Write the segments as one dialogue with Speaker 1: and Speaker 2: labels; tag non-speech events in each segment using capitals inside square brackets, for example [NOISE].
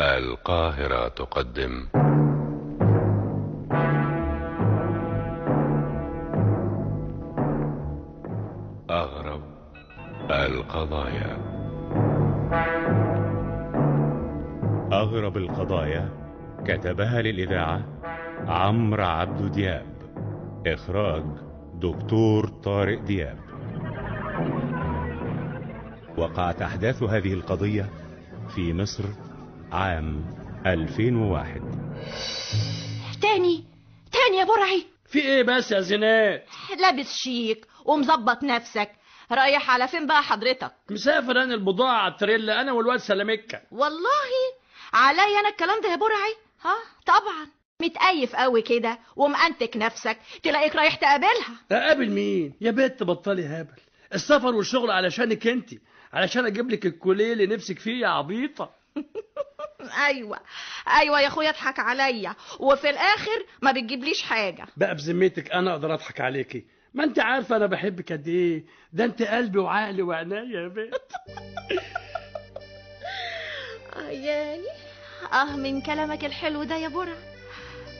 Speaker 1: القاهرة تقدم. أغرب القضايا.
Speaker 2: أغرب القضايا كتبها للإذاعة عمرو عبد دياب. إخراج دكتور طارق دياب. وقعت أحداث هذه القضية في مصر عام 2001
Speaker 3: تاني تاني يا برعي.
Speaker 4: في إيه بس يا زينات
Speaker 3: لابس شيك ومظبط نفسك. رايح على فين بقى حضرتك؟
Speaker 4: مسافر أنا البضاعة على التريلا أنا والواد سلامكة.
Speaker 3: والله؟ عليا أنا الكلام ده يا برعي؟ ها؟ طبعا. متقيف قوي كده ومأنتك نفسك. تلاقيك رايح تقابلها.
Speaker 4: اقابل مين؟ يا بنت بطلي هبل. السفر والشغل علشانك انت علشان أجيب لك الكوليه اللي نفسك فيه يا عبيطة.
Speaker 3: أيوه. أيوه يا أخويا اضحك عليا. وفي الآخر ما بتجيبليش حاجة.
Speaker 4: بقى بذمتك أنا أقدر أضحك عليكي؟ ما أنت عارفة أنا بحبك قد إيه. ده أنت قلبي وعقلي وعناية يا بنت. [LAUGHS]
Speaker 3: آه يعني؟ آه من كلامك الحلو ده يا برع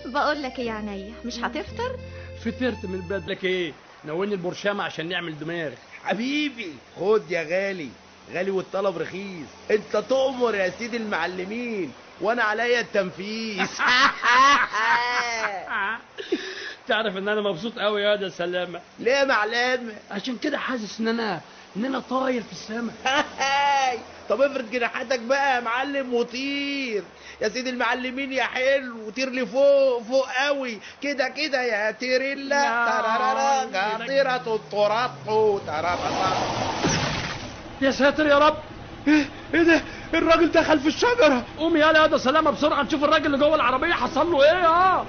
Speaker 3: بقول لك إيه يا عينيا مش هتفطر؟
Speaker 4: فطرت من بدلك إيه؟ نوني البرشامة عشان نعمل دماغ.
Speaker 5: حبيبي خد يا غالي. غالي والطلب رخيص. انت تؤمر يا سيدي المعلمين وأنا عليا التنفيذ. [LAUGHS] [LAUGHS]
Speaker 4: تعرف ان أنا مبسوط قوي يا ده سلامة.
Speaker 5: ليه يا معلم؟
Speaker 4: عشان كده حاسس ان أنا ان أنا طاير في السماء
Speaker 5: طب افرد جناحاتك بقى يا معلم وطير. يا سيدي المعلمين يا حلو طير لفوق فوق قوي. كده كده يا تيريلا ترارارا قاطرة التراب ترارارا
Speaker 4: يا ساتر يا رب.
Speaker 5: إيه إيه ده؟ الراجل دخل في الشجرة.
Speaker 4: قوم يالا يا ده سلامة بسرعة. نشوف الراجل اللي جوه العربية حصل له إيه آه.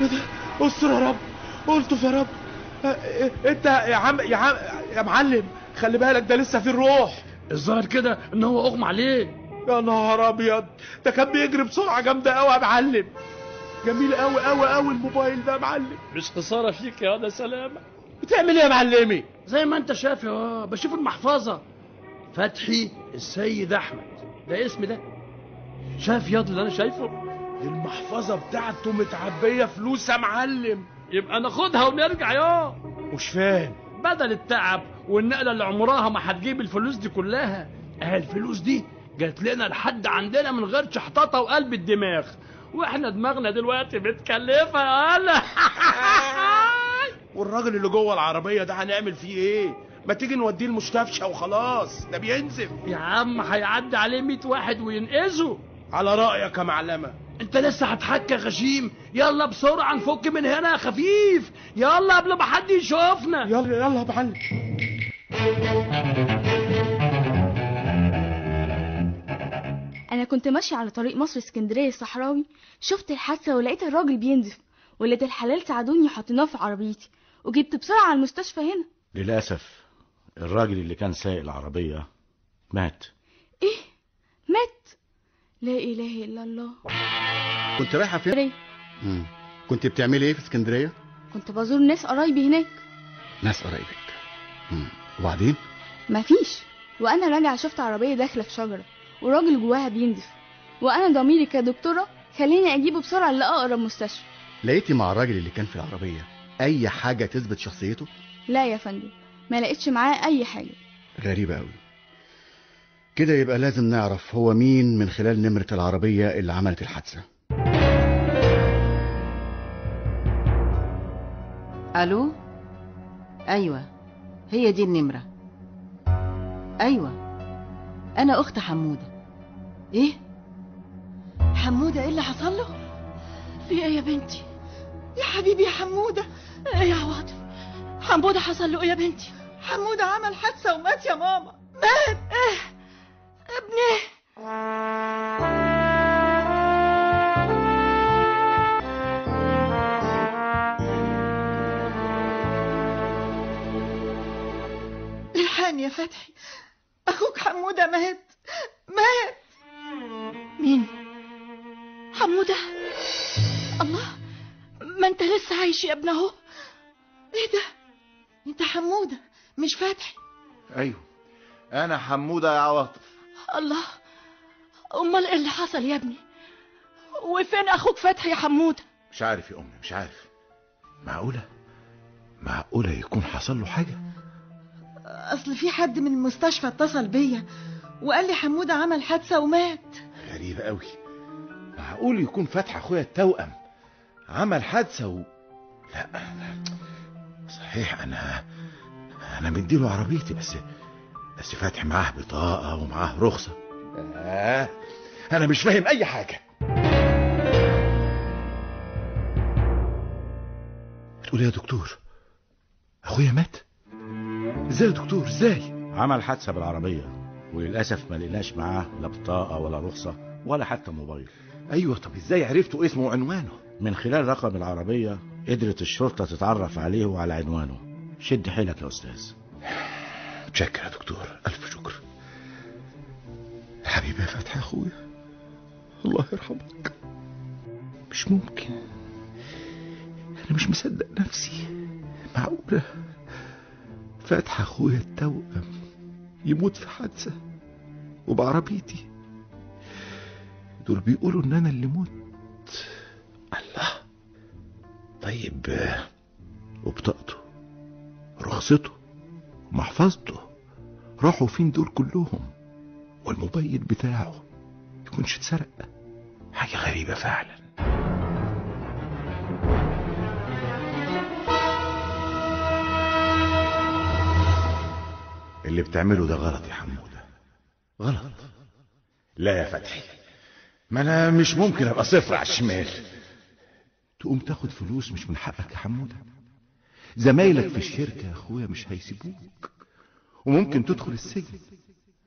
Speaker 5: إيه ده؟ أستر يا رب. قلته يا رب. آه، آه، إنت يا عم يا عم يا معلم خلي بالك ده لسه في الروح.
Speaker 4: الظاهر كده إن هو أغمى عليه.
Speaker 5: يا نهار أبيض. ده كان بيجري بسرعة جامدة قوي يا معلم. جميل قوي قوي قوي الموبايل ده يا معلم.
Speaker 4: مش خسارة فيك يا ده سلامة.
Speaker 5: بتعمل إيه يا معلمي؟
Speaker 4: زي ما انت شايف يا بشوف المحفظة. فتحي السيد أحمد. ده اسم ده. شايف ياض اللي أنا شايفه؟
Speaker 5: المحفظة بتاعته متعبية فلوس يا معلم.
Speaker 4: يبقى ناخدها ونرجع يا.
Speaker 5: مش فاهم.
Speaker 4: بدل التعب والنقلة اللي عمرها ما هتجيب الفلوس دي كلها. آه الفلوس دي جات لنا لحد عندنا من غير شحططة وقلب الدماغ. وإحنا دماغنا دلوقتي متكلفة. يا [LAUGHS]
Speaker 5: والراجل اللي جوه العربية ده هنعمل فيه إيه؟ ما تيجي نوديه المستشفى وخلاص ده بينزف.
Speaker 4: يا عم هيعدي عليه 100 واحد وينقذه.
Speaker 5: على رأيك يا معلمة.
Speaker 4: انت لسه هتحكى غشيم؟ يلا بسرعة نفك من هنا يا خفيف. يلا قبل ما حد يشوفنا.
Speaker 5: يلا يلا يا معلم.
Speaker 6: أنا كنت ماشيه على طريق مصر اسكندرية الصحراوي شفت الحادثة ولقيت الراجل بينزف ولاد الحلال ساعدوني حطيناه في عربيتي. وجبت بسرعة على المستشفى هنا
Speaker 7: للأسف الراجل اللي كان سايق العربية مات
Speaker 6: إيه مات لا إله إلا الله
Speaker 8: كنت رايحة فين؟
Speaker 6: اسكندرية.
Speaker 8: مم. كنت بتعملي إيه في اسكندرية؟
Speaker 6: كنت بزور ناس قرايبي هناك
Speaker 8: ناس قرايبك مم. وبعدين؟
Speaker 6: مفيش وأنا راجعة شفت عربية داخلة في شجرة وراجل جواها بينزف وأنا ضميري كدكتورة خليني أجيبه بسرعة لأقرب مستشفى
Speaker 8: لقيتي مع الراجل اللي كان في العربية أي حاجة تثبت شخصيته؟
Speaker 6: لا يا فندم ما لقيتش معاه أي حاجة.
Speaker 8: غريبة أوي. كده يبقى لازم نعرف هو مين من خلال نمرة العربية اللي عملت الحادثة.
Speaker 9: ألو؟ أيوه هي دي النمرة. أيوه أنا أخت حمودة. إيه؟ حمودة إيه اللي حصل له؟
Speaker 3: في إيه يا بنتي؟ يا حبيبي يا حمودة. إيه يا عواطف حمودة حصل له إيه يا بنتي؟ حمودة عمل حادثة ومات يا ماما. مات؟ إيه؟ ابني. الحقني يا فتحي. أخوك حمودة مات. مات. مين؟ حمودة؟ الله. ما انت لسه عايش يا ابن اهو إيه ده؟ انت حموده مش فتحي
Speaker 5: أيوه.
Speaker 7: أنا حمودة يا عواطف.
Speaker 10: الله. أمال إيه اللي حصل يا ابني؟ وفين أخوك فتحي يا حموده
Speaker 7: مش عارف يا أمي مش عارف. معقولة؟ معقولة يكون حصل له حاجة؟
Speaker 10: أصل في حد من المستشفى اتصل بيا وقال لي حمودة عمل حادثة ومات.
Speaker 11: غريبة قوي معقول يكون فتح أخويا التوأم؟ عمل حادثة و... لا. صحيح أنا أنا مديله عربيتي بس بس فتحي معاه بطاقة ومعاه رخصة. آه. أنا مش فاهم أي حاجة. بتقول إيه يا دكتور؟ أخويا مات؟ إزاي يا دكتور؟ إزاي؟
Speaker 7: عمل حادثة بالعربية وللأسف ما لقيناش معاه لا بطاقة ولا رخصة ولا حتى موبايل.
Speaker 11: أيوه طب إزاي عرفتوا اسمه وعنوانه؟
Speaker 7: من خلال رقم العربية قدرت الشرطة تتعرف عليه وعلى عنوانه. شد حيلك يا أستاذ.
Speaker 11: متشكر يا دكتور. ألف شكر. حبيبي يا فتحي أخويا الله يرحمك. مش ممكن. أنا مش مصدق نفسي. معقولة؟ فتح أخويا التوأم يموت في حادثة وبعربيتي. دول بيقولوا إن أنا اللي مت طيب وبطاقته رخصته ومحفظته راحوا فين دول كلهم؟ والموبايل بتاعه يكونش اتسرق؟ حاجة غريبة فعلا. اللي بتعمله ده غلط يا حمودة. غلط. لا يا فتحي. ما أنا مش ممكن أبقى صفر على الشمال. تقوم تاخد فلوس مش من حقك يا حمودة زمايلك في الشركة يا أخويا مش هيسيبوك. وممكن تدخل السجن.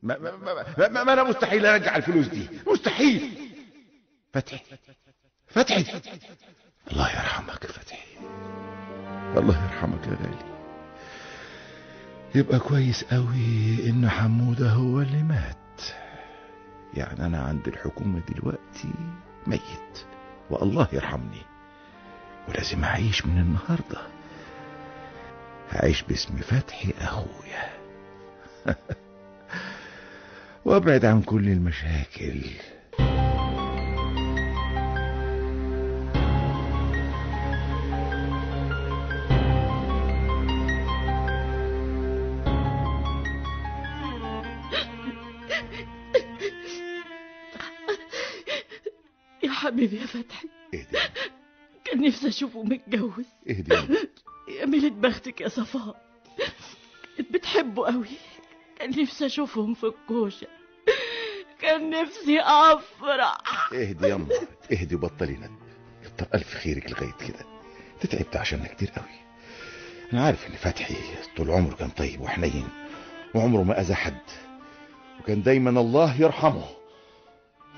Speaker 11: ما, ما, ما, ما, ما أنا مستحيل أرجع الفلوس دي. مستحيل. فتحي. فتحي. الله يرحمك يا فتحي. الله يرحمك يا غالي. يبقى كويس قوي إن حمودة هو اللي مات. يعني أنا عند الحكومة دلوقتي ميت. والله يرحمني. ولازم أعيش من النهاردة. هعيش باسم فتحي أخويا. [LAUGHS] وأبعد عن كل المشاكل.
Speaker 10: يا حبيبي يا فتحي.
Speaker 11: اهدي
Speaker 10: كان نفسي أشوفه متجوز.
Speaker 11: اهدي يا
Speaker 10: ميلة بختك يا صفاء كنت بتحبه قوي. كان نفسي أشوفهم في الكوشة. كان نفسي أفرح.
Speaker 11: اهدي يما اهدي وبطلي ندم كتر ألف خيرك لغاية كده. تتعبت عشاننا كتير قوي. أنا عارف إن فتحي طول عمره كان طيب وحنين وعمره ما أذى حد. وكان دايما الله يرحمه.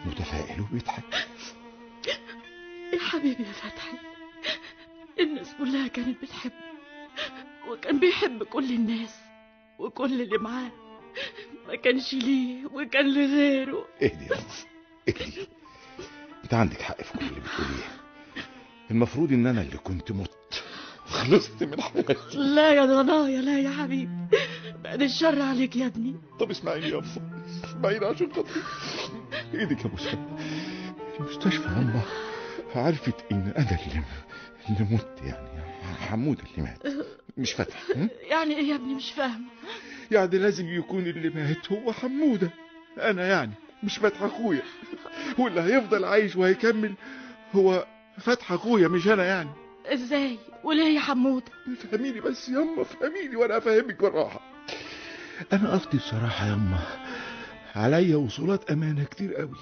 Speaker 11: متفائل وبيضحك
Speaker 10: يا حبيبي يا فتحي الناس كلها كانت بتحبه وكان بيحب كل الناس وكل اللي معاه ما كانش ليه وكان لغيره.
Speaker 11: اهدي يا ماما اهدي أنت عندك حق في كل اللي بتقوليه. المفروض إن أنا اللي كنت مت. خلصت من حياتي.
Speaker 10: لا يا ضنايا لا يا حبيبي. بعد الشر عليك يا ابني.
Speaker 11: طب اسمعيني يا أما اسمعيني عشان خاطري. إيدك يا مستشفى المستشفى يا أما عرفت إن أنا اللي اللي مت يعني حمود اللي مات. مش فتح م?
Speaker 10: يعني إيه يا ابني؟ مش فاهم.
Speaker 11: يعني لازم يكون اللي مات هو حمودة. أنا يعني مش فتح أخويا. واللي هيفضل عايش وهيكمل هو فتح أخويا مش أنا يعني.
Speaker 10: إزاي؟ وليه يا حمود؟
Speaker 11: فهميني بس يما فهميني وأنا أفهمك بالراحة. أنا قصدي بصراحة يما عليا وصولات أمانة كتير قوي.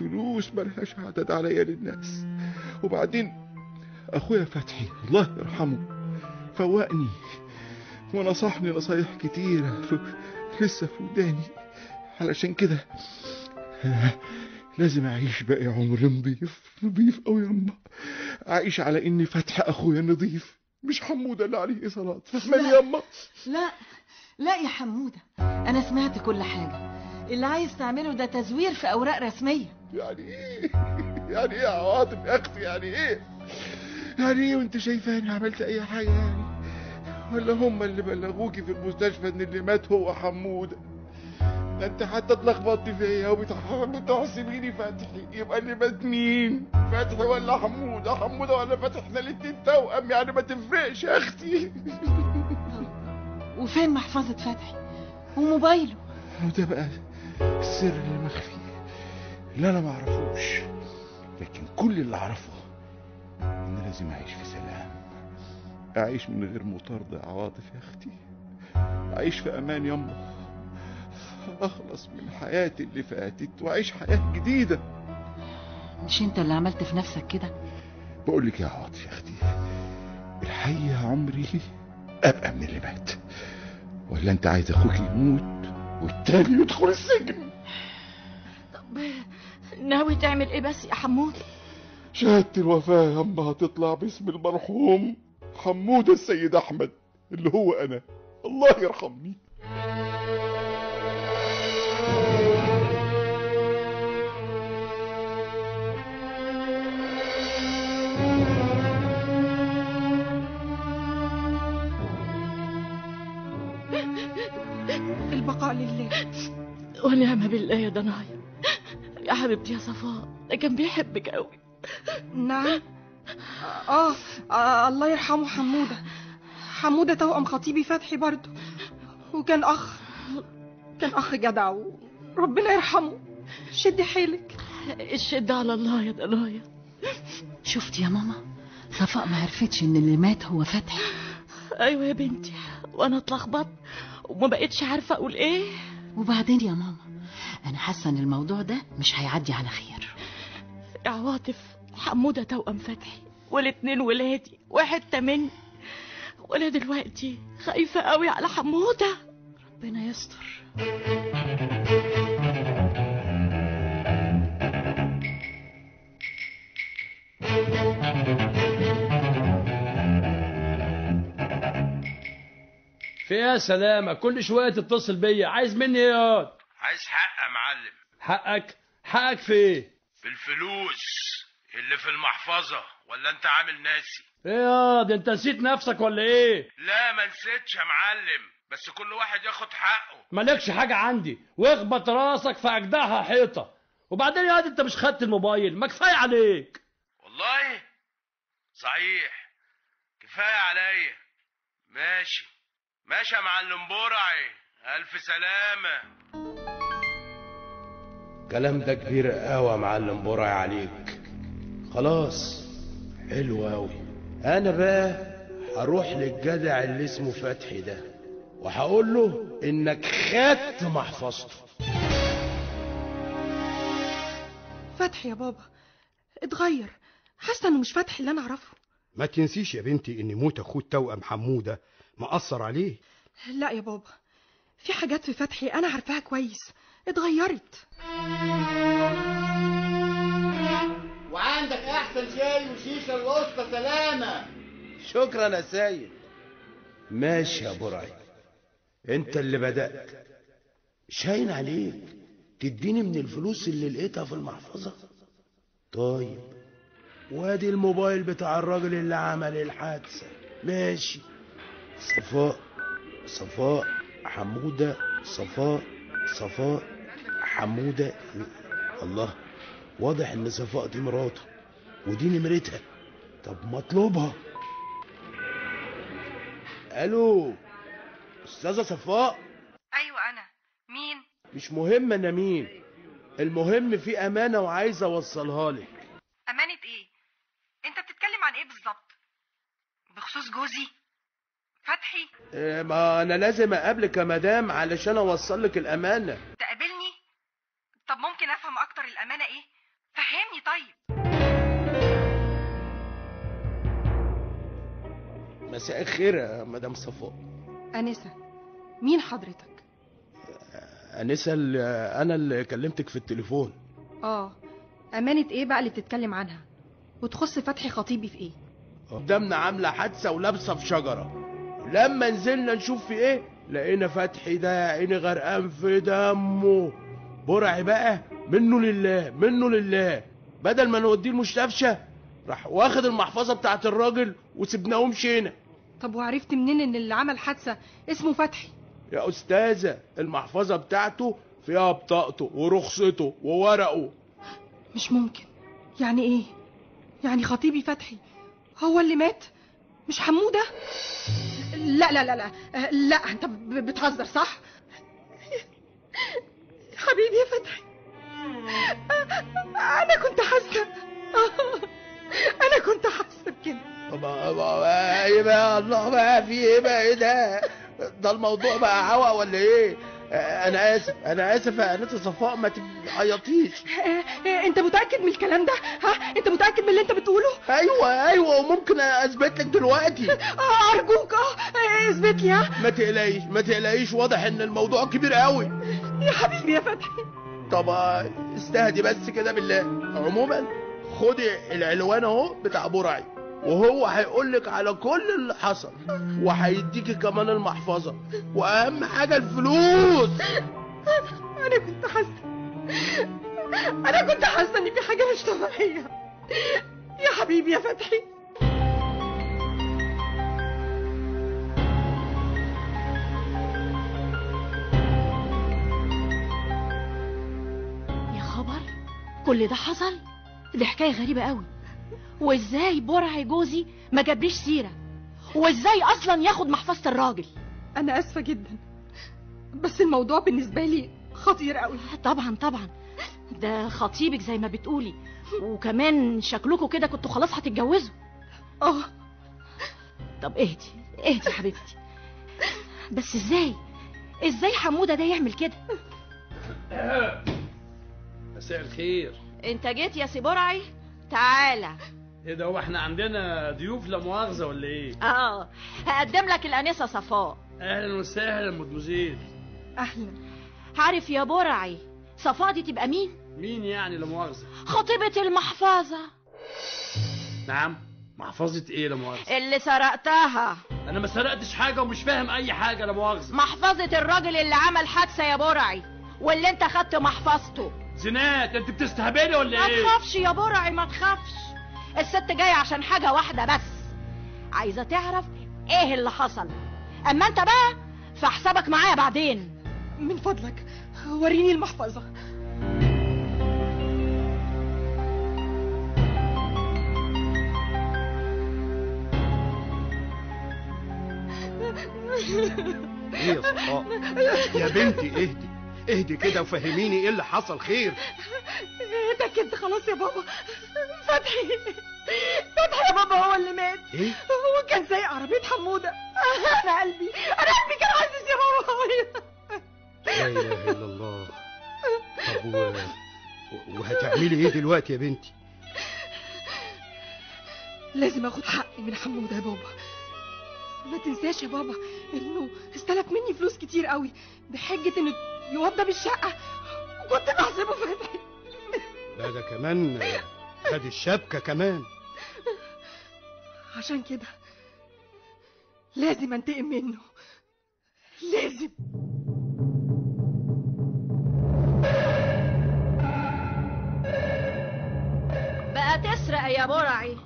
Speaker 11: فلوس ملهاش عدد عليا للناس. وبعدين أخويا فتحي الله يرحمه فوقني ونصحني نصايح كتيرة لسه في وداني. علشان كده آه، لازم أعيش باقي عمري نضيف نضيف قوي يما عايش على اني فتح أخويا نضيف. مش حمودة اللي عليه اصالات فاهماني يما
Speaker 12: لا لا يا حمودة. أنا سمعت كل حاجة. اللي عايز تعمله ده تزوير في أوراق رسمية.
Speaker 11: يعني إيه؟ [LAUGHS] يعني إيه يا عواطف يا أختي؟ يعني إيه؟ يعني إيه وأنت شايفاني عملت أي حاجة يعني؟ ولا هم اللي بلغوكي في المستشفى إن اللي مات هو حموده ده أنت حتى اتلخبطت فيا وبتح- بتحسبيني فتحي يبقى اللي مات مين؟ فتحي ولا حموده حموده ولا فتحي إحنا الاتنين توأم يعني ما تفرقش يا أختي. [LAUGHS]
Speaker 9: وفين محفظة فتحي وموبايله؟
Speaker 11: وده بقى السر اللي مخفي اللي أنا ما أعرفوش. لكن كل اللي أعرفه إن لازم أعيش في سلام. أعيش من غير مطاردة يا عواطف يا أختي. أعيش في أمان يما أخلص من حياتي اللي فاتت وأعيش حياة جديدة.
Speaker 9: مش أنت اللي عملت في نفسك كده؟
Speaker 11: بقول لك يا عواطف يا أختي الحقيقة عمري أبقى من اللي مات. ولا أنت عايز أخوك يموت؟ والتاني يدخل السجن.
Speaker 3: طب ناوي تعمل إيه بس يا حمود؟
Speaker 11: شهادة الوفاة اما هتطلع باسم المرحوم حمودة السيد أحمد اللي هو أنا. الله يرحمني.
Speaker 3: لله. ونعم بالله يا ضنايا يا حبيبتي يا صفاء ده كان بيحبك قوي
Speaker 13: نعم. آه, آه الله يرحمه حمودة. حمودة توأم خطيبي فتحي برضه. وكان أخ كان أخ جدع ربنا يرحمه. شدي حيلك.
Speaker 3: الشدة على الله يا ضنايا
Speaker 9: شفت يا ماما؟ صفاء ما عرفتش إن اللي مات هو فتحي.
Speaker 3: أيوه يا بنتي وأنا اتلخبطت. وما بقتش عارفة أقول إيه.
Speaker 9: وبعدين يا ماما أنا حاسة إن الموضوع ده مش هيعدي على خير.
Speaker 3: يا عواطف حمودة توأم فتحي والاتنين ولادي وحتة مني. وأنا دلوقتي خايفة قوي على حمودة.
Speaker 9: ربنا يستر.
Speaker 4: في إيه يا سلامة. كل شوية تتصل بيا. عايز مني إيه ياض
Speaker 14: عايز حق يا معلم.
Speaker 4: حقك. حقك في إيه؟
Speaker 14: في الفلوس اللي في المحفظة. ولا أنت عامل ناسي؟
Speaker 4: إيه ياض أنت نسيت نفسك ولا إيه؟
Speaker 14: لا ما نسيتش يا معلم. بس كل واحد ياخد حقه.
Speaker 4: مالكش حاجة عندي. واخبط راسك في أجدعها حيطة. وبعدين ياض أنت مش خدت الموبايل. ما كفاية عليك.
Speaker 14: والله؟ صحيح. كفاية عليا. ماشي. ماشي يا معلم برعي ألف سلامة.
Speaker 5: الكلام ده كبير قوي يا معلم برعي عليك. خلاص حلو قوي. أنا بقى هروح للجدع اللي اسمه فتحي ده وهقول له إنك خدت محفظته.
Speaker 13: فتحي يا بابا اتغير. حاسه إنه مش فتحي اللي أنا أعرفه.
Speaker 15: ما تنسيش يا بنتي إن موت اخوه التوأم حمودة مأثر عليه.
Speaker 13: لا يا بابا في حاجات في فتحي أنا عارفاها كويس. اتغيرت.
Speaker 16: وعندك أحسن شاي وشيشة الوسطى سلامة.
Speaker 5: شكرا يا سيد. ماشي يا برعي أنت اللي بدأت. شاين عليك. تديني من الفلوس اللي لقيتها في المحفظة. طيب. وادي الموبايل بتاع الراجل اللي عمل الحادثة. ماشي. صفاء صفاء حمودة صفاء صفاء حمودة. الله واضح إن صفاء دي مراته ودي نمرتها. طب مطلوبها ألو أستاذة صفاء؟
Speaker 17: أيوه أنا. مين؟
Speaker 5: مش مهم أنا مين. المهم في أمانة وعايز أوصلها لك.
Speaker 17: أمانة إيه؟ أنت بتتكلم عن إيه بالظبط؟ بخصوص جوزي؟ فتحي.
Speaker 5: إيه، ما أنا لازم أقابلك يا مدام علشان أوصل لك الأمانة.
Speaker 17: تقابلني؟ طب ممكن أفهم أكتر الأمانة إيه؟ فهمني طيب.
Speaker 5: مساء الخير يا مدام صفاء
Speaker 13: أنسة مين حضرتك؟
Speaker 5: أنسة اللي أنا اللي كلمتك في التليفون.
Speaker 13: آه أمانة إيه بقى اللي بتتكلم عنها؟ وتخص فتحي خطيبي في إيه؟
Speaker 5: قدامنا عاملة حادثة ولابسة في شجرة. لما نزلنا نشوف في إيه؟ لقينا فتحي ده يا عيني غرقان في دمه. برعي بقى منه لله منه لله. بدل ما نوديه المستشفى راح واخد المحفظة بتاعت الراجل وسبناه ومشينا
Speaker 13: طب وعرفت منين إن اللي عمل حادثة اسمه فتحي؟
Speaker 5: يا أستاذة المحفظة بتاعته فيها بطاقته ورخصته وورقه.
Speaker 13: مش ممكن. يعني إيه؟ يعني خطيبي فتحي هو اللي مات؟ مش حمودة؟ لا لا لا لا. آه، لا أنت بتهزر صح؟ حبيبي يا فتحي. أنا كنت حاسة. [LAUGHS] أنا كنت حاسة بكده.
Speaker 5: طب بقى إيه بقى الله بقى في إيه بقى إيه ده؟ ده الموضوع بقى هوا ولا إيه؟ آه، أنا آسف أنا آسف يا انسه صفاء ما تعيطيش
Speaker 13: آه، أنت متأكد من الكلام ده؟ ها؟ أنت متأكد من اللي أنت بتقوله؟
Speaker 5: أيوه أيوه وممكن أثبت لك دلوقتي.
Speaker 13: آه، أرجوك آه آه، أثبت لي ها؟
Speaker 5: ما تقلقيش ما تقلقيش واضح إن الموضوع كبير قوي.
Speaker 13: يا حبيبي يا فتحي.
Speaker 5: طب آه، استهدي بس كده بالله. عموما خدي العنوان أهو بتاع برعي وهو هيقول لك على كل اللي حصل وهيديكي كمان المحفظة. وأهم حاجة الفلوس.
Speaker 13: أنا كنت حاسة أنا كنت حاسة إن في حاجة مش طبيعية. يا حبيبي يا فتحي.
Speaker 3: يا خبر كل ده حصل؟ دي حكاية غريبة قوي. وازاي برع جوزي ما جابليش سيرة؟ وازاي أصلا ياخد محفظة الراجل؟
Speaker 13: أنا آسفة جدا بس الموضوع بالنسبة لي خطير قوي
Speaker 3: طبعا طبعا. ده خطيبك زي ما بتقولي. وكمان شكلكوا كده كنتوا خلاص هتتجوزوا.
Speaker 13: آه.
Speaker 3: طب اهدي اهدي يا حبيبتي. بس إزاي؟ إزاي حمودة ده يعمل كده؟
Speaker 4: مساء الخير.
Speaker 3: انت جيت يا سي برعي. تعالى.
Speaker 4: إيه ده هو إحنا عندنا ضيوف لا مؤاخذة ولا إيه؟
Speaker 3: آه هقدم لك الأنسة صفاء.
Speaker 4: أهلا وسهلا مدموزيل
Speaker 13: أهلا.
Speaker 3: عارف يا برعي صفاء دي تبقى مين؟
Speaker 4: مين يعني لا مؤاخذة؟
Speaker 3: خطيبة المحفظة.
Speaker 4: نعم محفظة إيه لا مؤاخذة؟
Speaker 3: اللي سرقتها.
Speaker 4: أنا ما سرقتش حاجة ومش فاهم أي حاجة لا مؤاخذة.
Speaker 3: محفظة الراجل اللي عمل حادثة يا برعي واللي أنت خدت محفظته.
Speaker 4: زينات أنت بتستهبلي ولا
Speaker 3: ما
Speaker 4: إيه؟
Speaker 3: تخافش يا برعي ما تخافش. الست جاية عشان حاجة واحدة بس. عايزة تعرف إيه اللي حصل. أما أنت بقى فحسابك معايا بعدين.
Speaker 13: من فضلك. وريني المحفظة.
Speaker 15: إيه يا صفاء يا بنتي اهدي. اهدي كده وفهميني إيه اللي حصل خير.
Speaker 13: اتاكدت خلاص يا بابا. فتحي. فتحي يا بابا هو اللي مات.
Speaker 15: إيه؟
Speaker 13: هو كان سايق عربية حمودة. أنا قلبي أنا قلبي كان حاسس يا بابا.
Speaker 15: لا إله إلا الله. طب و... وهتعملي إيه دلوقتي يا بنتي؟
Speaker 13: لازم آخد حقي من حمودة يا بابا. ما تنساش يا بابا إنه استلف مني فلوس كتير قوي بحجة إنه يوضب الشقة. وكنت بحسبه فتحي
Speaker 15: لا ده كمان خد الشبكة كمان.
Speaker 13: عشان كده لازم أنتقم منه. لازم.
Speaker 3: بقى تسرق يا برعي.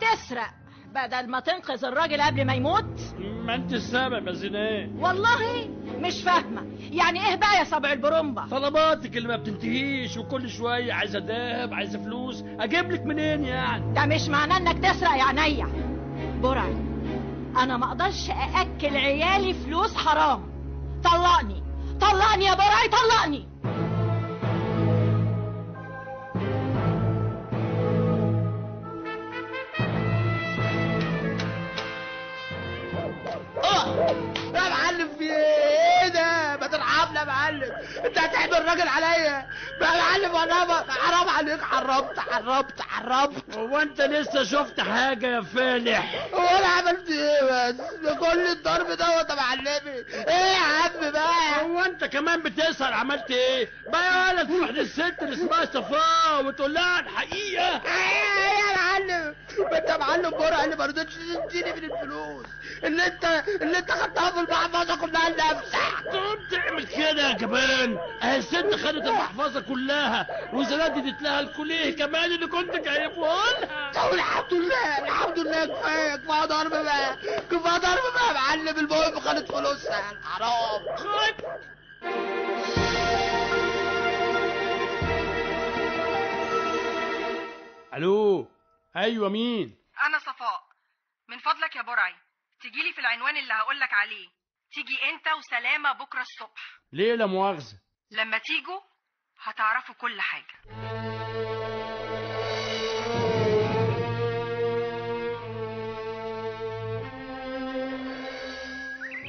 Speaker 3: تسرق. بدل ما تنقذ الراجل قبل ما يموت؟
Speaker 4: ما انت السبب يا زينات
Speaker 3: والله مش فاهمة. يعني إيه بقى يا سبع البرومبا؟
Speaker 4: طلباتك اللي ما بتنتهيش وكل شوية عايزة دهب عايزة فلوس. أجيب لك منين يعني؟
Speaker 3: ده مش معناه إنك تسرق يا عينيا. برعي أنا ما أقدرش أأكل عيالي فلوس حرام. طلقني. طلقني يا برعي طلقني.
Speaker 5: هتحمل الراجل عليا يا معلم وأنا حرام عليك حرمت حرمت حرمت.
Speaker 4: هو أنت لسه شفت حاجة يا فالح؟
Speaker 5: هو أنا عملت إيه بس؟ كل الضرب دوت يا معلمي. إيه يا عم بقى؟
Speaker 4: هو أنت كمان بتسأل عملت إيه؟ بقى ولا تروح للست اللي اسمها صفاء وتقول لها الحقيقة
Speaker 5: إيه يا معلم ما انت معلم برع اللي ما رضيتش تديني من الفلوس. اللي انت اللي انت خدتها في المحفظة كلها لنفسك.
Speaker 4: تقوم تعمل كده يا كمان اهي الست خدت المحفظة كلها وزردت لها الكليه كمان اللي كنت جايبه لها.
Speaker 5: الحمد لله الحمد لله كفاية كفاية ضرب بقى كفاية ضرب بقى يا معلم. المهم خدت فلوسها. حرام.
Speaker 4: خد ألو. أيوه مين؟
Speaker 17: أنا صفاء. من فضلك يا برعي. تجيلي في العنوان اللي هقولك عليه. تيجي انت وسلامة بكرة الصبح؟
Speaker 4: ليه لا مؤاخذة.
Speaker 17: لما تيجوا هتعرفوا كل حاجة.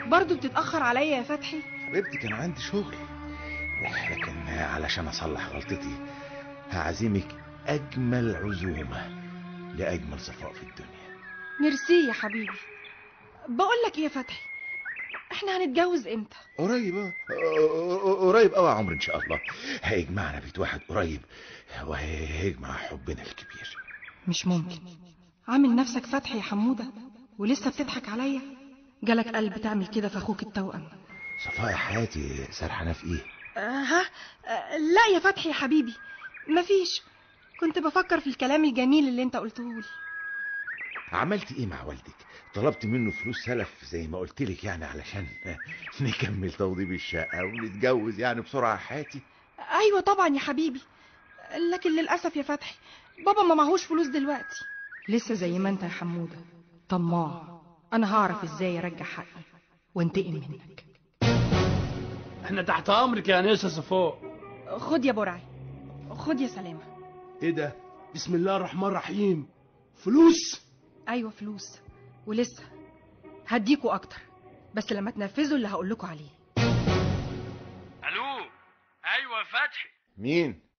Speaker 13: برضه بتتأخر عليا يا فتحي؟
Speaker 11: حبيبتي كان عندي شغل. لكن علشان أصلح غلطتي هعزمك أجمل عزومة. لأجمل صفاء في الدنيا.
Speaker 13: ميرسي يا حبيبي. بقول لك إيه يا فتحي؟ إحنا هنتجوز إمتى؟
Speaker 11: قريب آه آه، قريب قوي يا عمرو إن شاء الله. هيجمعنا بيت واحد قريب وهيجمع حبنا الكبير.
Speaker 13: مش ممكن. عامل نفسك فتحي يا حمودة ولسه بتضحك عليا؟ جالك قلب تعمل كده في أخوك التوأم.
Speaker 11: صفاء يا حياتي سرحانة في إيه؟
Speaker 13: آه ها؟ آه لا يا فتحي يا حبيبي مفيش. كنت بفكر في الكلام الجميل اللي انت قلته لي.
Speaker 11: عملت إيه مع والدك؟ طلبت منه فلوس سلف زي ما قلت لك يعني علشان [LAUGHS] نكمل توضيب الشقة ونتجوز يعني بسرعة. يا حياتي؟
Speaker 13: أيوه طبعا يا حبيبي. لكن للأسف يا فتحي بابا ما معهوش فلوس دلوقتي. لسه زي ما انت يا حمودة. طماع. أنا هعرف إزاي أرجع حقي وانتقم منك.
Speaker 4: إحنا تحت أمرك يا انسه صفاء
Speaker 13: خد يا برعي. خد يا سلامة.
Speaker 18: إيه ده؟ بسم الله الرحمن الرحيم. فلوس؟
Speaker 13: أيوه فلوس. ولسه. هديكوا أكتر. بس لما تنفذوا اللي هقولكوا عليه.
Speaker 14: ألو؟ أيوه يا فتحي.
Speaker 11: مين؟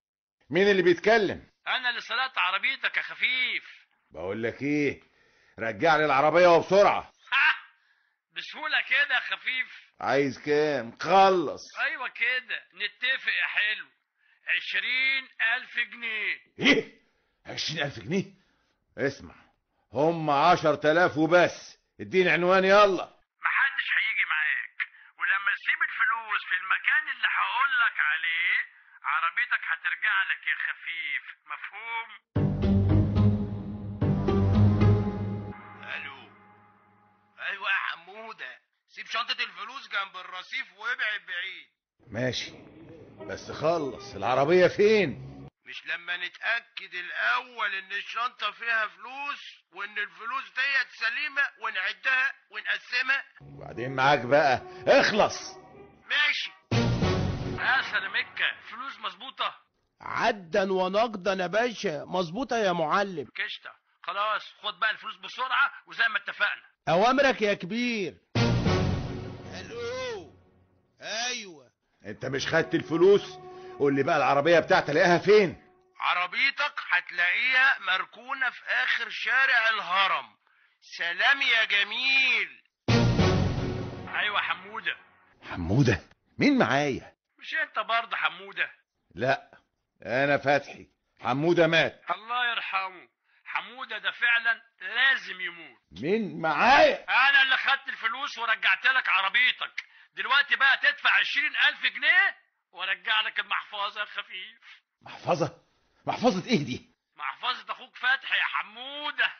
Speaker 11: مين اللي بيتكلم؟
Speaker 14: أنا اللي سرقت عربيتك يا خفيف.
Speaker 11: بقول لك إيه؟ رجع لي العربية وبسرعة.
Speaker 14: بسهولة كده يا خفيف.
Speaker 11: عايز كام؟ خلص.
Speaker 14: أيوه كده. نتفق يا حلو. عشرين ألف جنيه.
Speaker 11: إيه؟ عشرين ألف جنيه؟ اسمع هم عشر تلاف وبس. اديني عنوان يلا.
Speaker 14: محدش هيجي معاك. ولما تسيب الفلوس في المكان اللي هقولك عليه عربيتك هترجع لك يا خفيف. مفهوم؟
Speaker 5: ألو. أيوه يا حموده سيب شنطة الفلوس جنب الرصيف وابعد بعيد.
Speaker 11: ماشي. بس خلص العربية فين؟
Speaker 5: مش لما نتأكد الأول إن الشنطة فيها فلوس وإن الفلوس ديت سليمة ونعدها ونقسمها.
Speaker 11: وبعدين معاك بقى. اخلص.
Speaker 5: ماشي.
Speaker 14: يا سلامكة فلوس مظبوطة؟
Speaker 5: عدا ونقدا يا باشا. مظبوطة يا معلم.
Speaker 14: كشطة خلاص خد بقى الفلوس بسرعة وزي ما اتفقنا.
Speaker 5: أوامرك يا كبير.
Speaker 11: انت مش خدت الفلوس؟ قول لي بقى العربية بتاعتي الاقيها فين؟
Speaker 5: عربيتك هتلاقيها مركونة في آخر شارع الهرم. سلام يا جميل.
Speaker 14: أيوه حمودة.
Speaker 11: حمودة؟ مين معايا؟
Speaker 14: مش أنت برضه حمودة؟
Speaker 11: لا أنا فتحي. حمودة مات.
Speaker 14: الله يرحمه. حمودة ده فعلا لازم يموت.
Speaker 11: مين معايا؟
Speaker 14: أنا اللي خدت الفلوس ورجعت لك عربيتك. دلوقتي بقى تدفع عشرين ألف جنيه وارجع لك المحفظة خفيف.
Speaker 11: محفظة؟ محفظة إيه دي؟
Speaker 14: محفظة أخوك فتحي يا حمودة.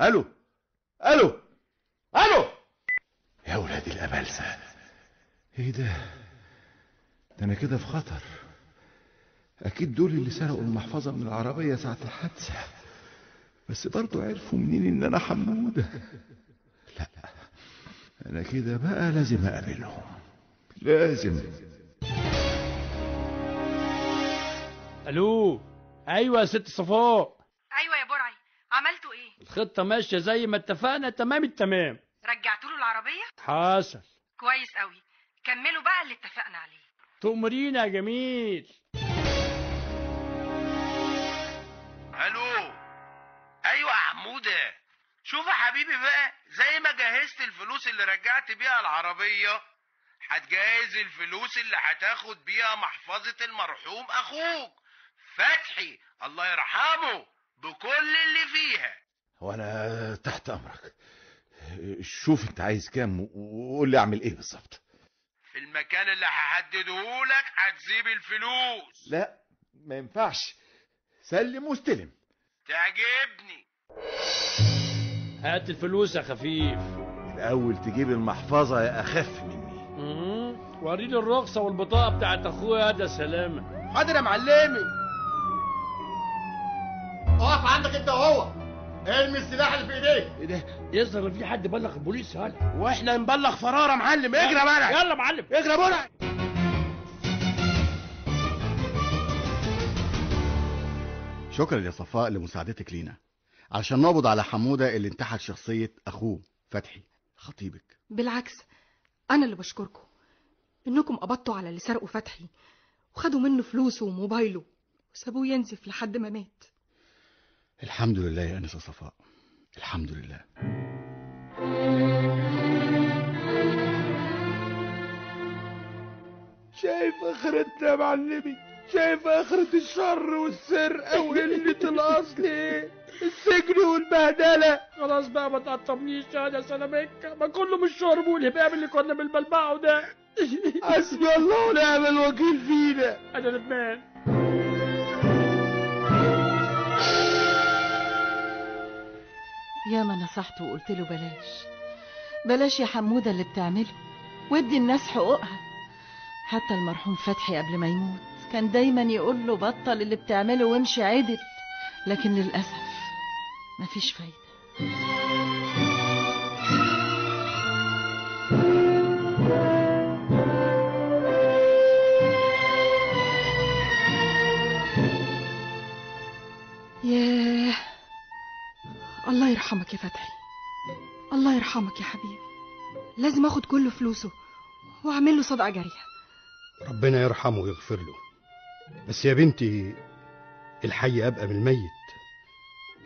Speaker 14: [LAUGHS]
Speaker 11: ألو؟ ألو؟ ألو؟ يا ولاد الأبلسة. إيه ده؟ ده أنا كده في خطر. أكيد دول اللي سرقوا المحفظة من العربية ساعة الحادثة. بس برضو عرفوا منين إن أنا حمودة؟ لا أنا كده بقى لازم أقابلهم. لازم.
Speaker 4: ألو؟ أيوه يا ست صفاء.
Speaker 17: أيوه يا برعي. عملتوا إيه؟
Speaker 4: الخطة ماشية زي ما اتفقنا تمام التمام.
Speaker 17: رجعتوا له العربية؟
Speaker 4: حاصل
Speaker 17: كويس قوي كملوا بقى اللي اتفقنا عليه.
Speaker 4: تؤمرينا يا جميل.
Speaker 5: شوف يا حبيبي بقى زي ما جهزت الفلوس اللي رجعت بيها العربية هتجهز الفلوس اللي هتاخد بيها محفظة المرحوم أخوك. فتحي الله يرحمه بكل اللي فيها.
Speaker 11: وأنا تحت أمرك. شوف أنت عايز كام وقول لي أعمل إيه بالظبط.
Speaker 5: في المكان اللي هحدده لك هتسيب الفلوس.
Speaker 11: لا ما ينفعش. سلم واستلم.
Speaker 5: تعجبني.
Speaker 4: هات الفلوس يا خفيف.
Speaker 11: الأول تجيب المحفظة يا أخف مني.
Speaker 4: مم. وريني الرخصة والبطاقة بتاعت أخويا ده سلامة.
Speaker 5: حاضر يا معلمي.
Speaker 16: اقف عندك انت وهو. ارمي السلاح اللي في ايديك.
Speaker 4: إيه ده؟ يظهر في حد بلغ البوليس هلا؟
Speaker 5: وإحنا نبلغ فرارة يا معلم. اجري يا بلع
Speaker 4: يلا معلم.
Speaker 5: اجري يا بلع
Speaker 8: شكرا يا صفاء لمساعدتك لينا. علشان نقبض على حمودة اللي انتحل شخصية أخوه فتحي خطيبك.
Speaker 13: بالعكس أنا اللي بشكركم إنكم قبضتوا على اللي سرقوا فتحي وخدوا منه فلوسه وموبايله وسابوه ينزف لحد ما مات.
Speaker 8: الحمد لله يا أنسة صفاء. الحمد لله.
Speaker 5: شايف اخرتنا يا معلمي شايف اخرة الشر والسرقة وقلة الاصل إيه السجن والبهدلة
Speaker 4: خلاص بقى ما تقطمنيش. يا سلامك ما كله من الشرب والهباب اللي كنا بنبلبعه ده. [LAUGHS]
Speaker 5: حسبي الله ونعم الوكيل فينا.
Speaker 4: أنا ندمان.
Speaker 9: يا ما نصحته وقلت له بلاش. بلاش يا حمودة اللي بتعمله. وادي الناس حقوقها. حتى المرحوم فتحي قبل ما يموت كان دايما يقول له بطل اللي بتعمله وامشي عدل. لكن للأسف مفيش فايدة.
Speaker 13: ياه. الله يرحمك يا فتحي. الله يرحمك يا حبيبي. لازم آخد كل فلوسه وأعمل له صدقة جارية.
Speaker 15: ربنا يرحمه ويغفر له. بس يا بنتي الحي أبقى من الميت.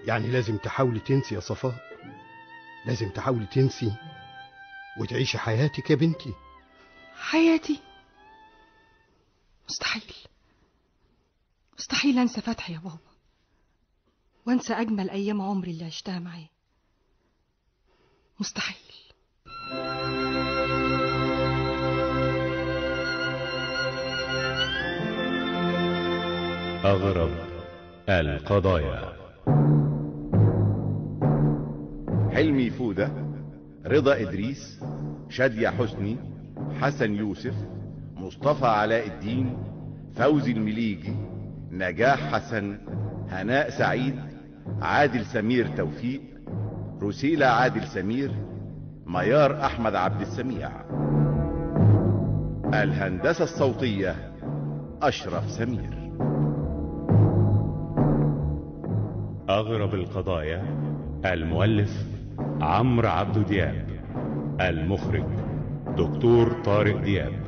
Speaker 15: يعني لازم تحاولي تنسي يا صفاء. لازم تحاولي تنسي وتعيشي حياتك يا بنتي.
Speaker 13: حياتي؟ مستحيل. مستحيل أنسى فتحي يا بابا. وأنسى أجمل أيام عمري اللي عشتها معاه. مستحيل.
Speaker 2: أغرب القضايا.
Speaker 11: حلمي فودة رضا إدريس شادية حسني حسن يوسف مصطفى علاء الدين فوزي المليجي نجاح حسن هناء سعيد عادل سمير توفيق رسيلة عادل سمير ميار أحمد عبد السميع. الهندسة الصوتية أشرف سمير.
Speaker 2: أغرب القضايا المؤلف عمرو عبد دياب المخرج دكتور طارق دياب.